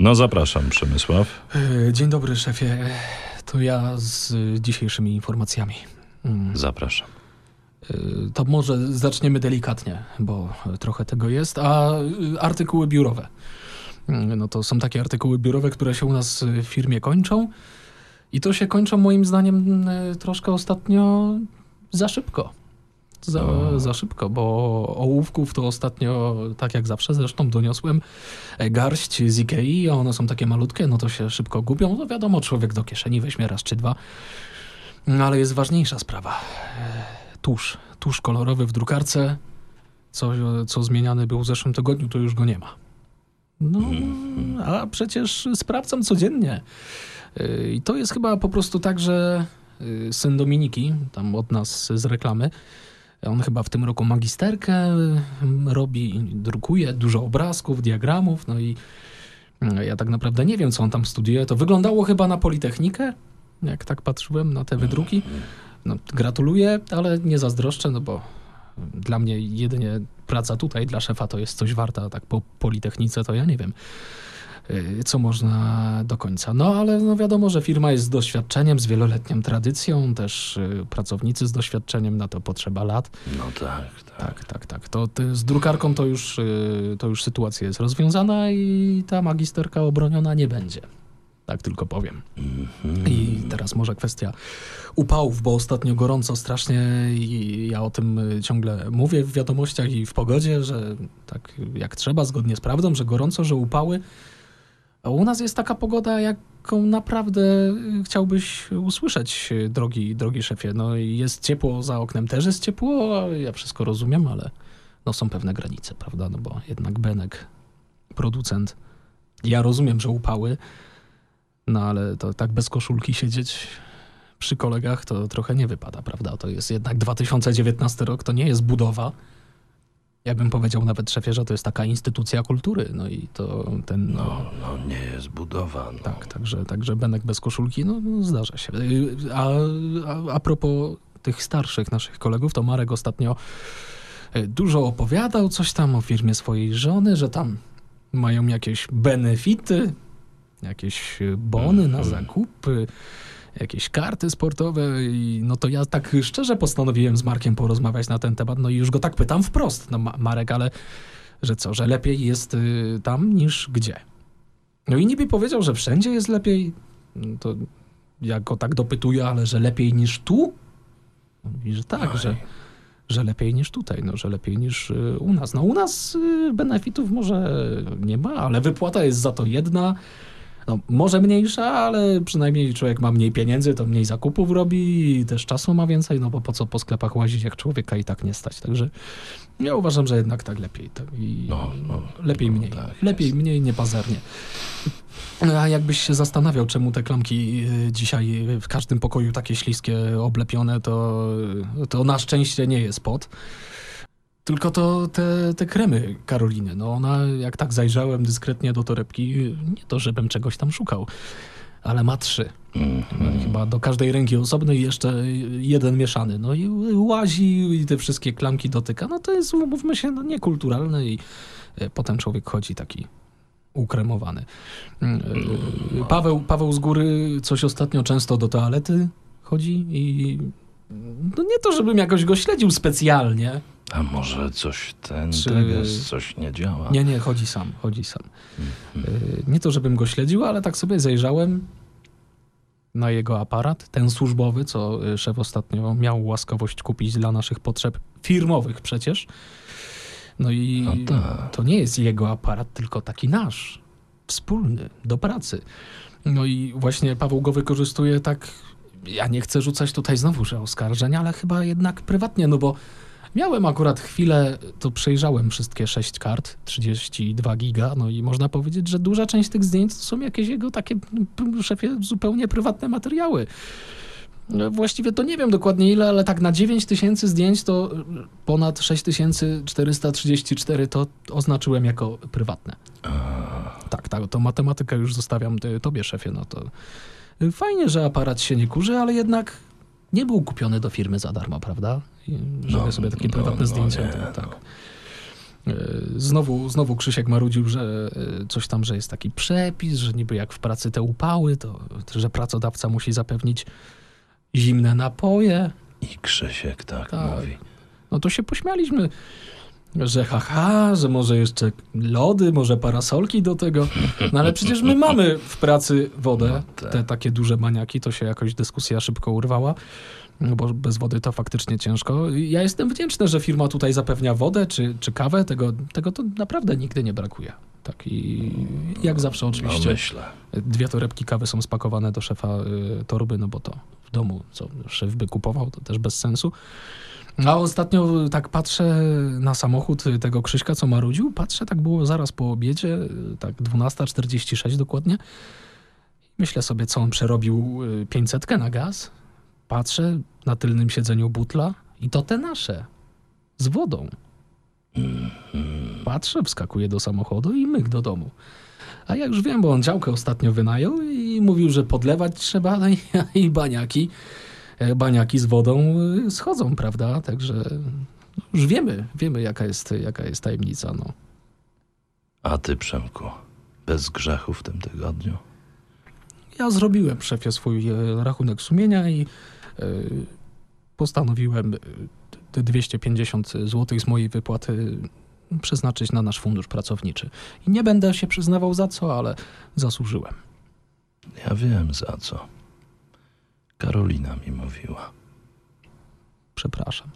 No zapraszam, Przemysław. E, Dzień dobry, szefie. To ja z dzisiejszymi informacjami. Mm, Zapraszam. e, To może zaczniemy delikatnie, bo trochę tego jest. A e, artykuły biurowe. Mm, No to są takie artykuły biurowe, które się u nas w firmie kończą. I to się kończą moim zdaniem e, troszkę ostatnio za szybko. Za, za szybko, bo ołówków to ostatnio, tak jak zawsze zresztą doniosłem, e, garść z Ikei, a one są takie malutkie, no to się szybko gubią. No wiadomo, człowiek do kieszeni weźmie raz czy dwa. No ale jest ważniejsza sprawa. E, Tusz. Tusz kolorowy w drukarce, co, co zmieniany był w zeszłym tygodniu, to już go nie ma. No, a przecież sprawdzam codziennie. Y, I to jest chyba po prostu tak, że syn Dominiki, tam od nas z reklamy, on chyba w tym roku magisterkę y, robi, drukuje dużo obrazków, diagramów, no i y, ja tak naprawdę nie wiem, co on tam studiuje. To wyglądało chyba na Politechnikę, jak tak patrzyłem na te wydruki. No, gratuluję, ale nie zazdroszczę, no bo dla mnie jedynie praca tutaj dla szefa to jest coś warta, a tak po Politechnice to ja nie wiem, co można do końca. No ale no wiadomo, że firma jest z doświadczeniem, z wieloletnią tradycją, też y, pracownicy z doświadczeniem, na to potrzeba lat. No tak, tak. Tak, tak, tak. To ty, z drukarką to już, y, to już sytuacja jest rozwiązana i ta magisterka obroniona nie będzie. Tak tylko powiem. Mhm. I teraz może kwestia upałów, bo ostatnio gorąco strasznie i ja o tym y, ciągle mówię w wiadomościach i w pogodzie, że tak jak trzeba, zgodnie z prawdą, że gorąco, że upały. A u nas jest taka pogoda, jaką naprawdę y, chciałbyś usłyszeć, y, drogi, drogi szefie. No jest ciepło, za oknem też jest ciepło, ja wszystko rozumiem, ale no są pewne granice, prawda? No bo jednak Benek, producent, ja rozumiem, że upały, no ale to tak bez koszulki siedzieć przy kolegach to trochę nie wypada, prawda? To jest jednak 2019 rok, to nie jest budowa. Ja bym powiedział nawet szefie, że to jest taka instytucja kultury. No i to ten. No, no nie jest budowa. No. Tak, także, także Benek bez koszulki, no, no zdarza się. A, a, a propos tych starszych naszych kolegów, to Marek ostatnio y, dużo opowiadał coś tam o firmie swojej żony, że tam mają jakieś benefity, jakieś y, bony na zakupy, jakieś karty sportowe i no to ja tak szczerze postanowiłem z Markiem porozmawiać na ten temat, no i już go tak pytam wprost, no Ma- Marek, ale że co, że lepiej jest y, tam niż gdzie? No i niby powiedział, że wszędzie jest lepiej. No To ja go tak dopytuję, ale że lepiej niż tu? Mówi, że tak, Oj. że, że lepiej niż tutaj, no, że lepiej niż y, u nas. No u nas y, benefitów może nie ma, ale wypłata jest za to jedna. No, może mniejsza, ale przynajmniej człowiek ma mniej pieniędzy, to mniej zakupów robi i też czasu ma więcej, no bo po co po sklepach łazić, jak człowieka i tak nie stać. Także ja uważam, że jednak tak lepiej. To I No, no, lepiej no mniej. tak lepiej jest. mniej, nie pazernie. A jakbyś się zastanawiał, czemu te klamki y, dzisiaj w każdym pokoju takie śliskie, oblepione, to, to na szczęście nie jest pot. Tylko to te, te kremy Karoliny. No ona, jak tak zajrzałem dyskretnie do torebki, nie to, żebym czegoś tam szukał, ale ma trzy. Mhm. Chyba do każdej ręki osobnej jeszcze jeden mieszany. No i łazi i te wszystkie klamki dotyka. No to jest, umówmy się, no niekulturalne i e, potem człowiek chodzi taki ukremowany. Mm, e, Paweł, Paweł z góry coś ostatnio często do toalety chodzi i no nie to, żebym jakoś go śledził specjalnie. A może coś ten Czy- teges, coś nie działa? Nie, nie, chodzi sam, chodzi sam. Mhm. Y, Nie to, żebym go śledził, ale tak sobie zajrzałem na jego aparat, ten służbowy, co y, szef ostatnio miał łaskawość kupić dla naszych potrzeb firmowych przecież. No i No tak. to nie jest jego aparat, tylko taki nasz, wspólny, do pracy. No i właśnie Paweł go wykorzystuje tak, ja nie chcę rzucać tutaj znowu, że oskarżenia, ale chyba jednak prywatnie, no bo Miałem akurat chwilę, to przejrzałem wszystkie sześć kart, 32 giga, no i można powiedzieć, że duża część tych zdjęć to są jakieś jego takie, p- szefie, zupełnie prywatne materiały. No, Właściwie to nie wiem dokładnie ile, ale tak na 9 tysięcy zdjęć to y, ponad 6434 to oznaczyłem jako prywatne. Tak, tak, to matematykę już zostawiam y, tobie, szefie, no to y, fajnie, że aparat się nie kurzy, ale jednak nie był kupiony do firmy za darmo, prawda? Żeby No, sobie takie no, prywatne no zdjęcia, nie, no. tak. E, Znowu, znowu Krzysiek marudził, że e, coś tam, że jest taki przepis, że niby jak w pracy te upały, to że pracodawca musi zapewnić zimne napoje. I Krzysiek tak, Tak. mówi. No to się pośmialiśmy, że haha, że może jeszcze lody, może parasolki do tego. No ale przecież my mamy w pracy wodę, No tak. te takie duże maniaki, to się jakoś dyskusja szybko urwała. No bo bez wody to faktycznie ciężko. Ja jestem wdzięczny, że firma tutaj zapewnia wodę czy, czy kawę. Tego, tego to naprawdę nigdy nie brakuje. Tak i jak zawsze No oczywiście myślę. dwie torebki kawy są spakowane do szefa y, torby, no bo to w domu, co szef by kupował, to też bez sensu. A ostatnio tak patrzę na samochód y, tego Krzyśka, co marudził. Patrzę, tak było zaraz po obiedzie, y, tak 12.46 dokładnie. Myślę sobie, co on przerobił y, 500 na gaz. Patrzę na tylnym siedzeniu butla i to te nasze. Z wodą. Patrzę, wskakuję do samochodu i myk do domu. A ja już wiem, bo on działkę ostatnio wynajął i mówił, że podlewać trzeba no i, i baniaki, baniaki z wodą y, schodzą, prawda? Także no, już wiemy, wiemy jaka jest, jaka jest tajemnica. No. A ty, Przemku, bez grzechu w tym tygodniu? Ja zrobiłem szefie swój e, rachunek sumienia i e, postanowiłem e, te 250 zł z mojej wypłaty przeznaczyć na nasz fundusz pracowniczy. I nie będę się przyznawał za co, ale zasłużyłem. Ja wiem za co. Karolina mi mówiła. Przepraszam.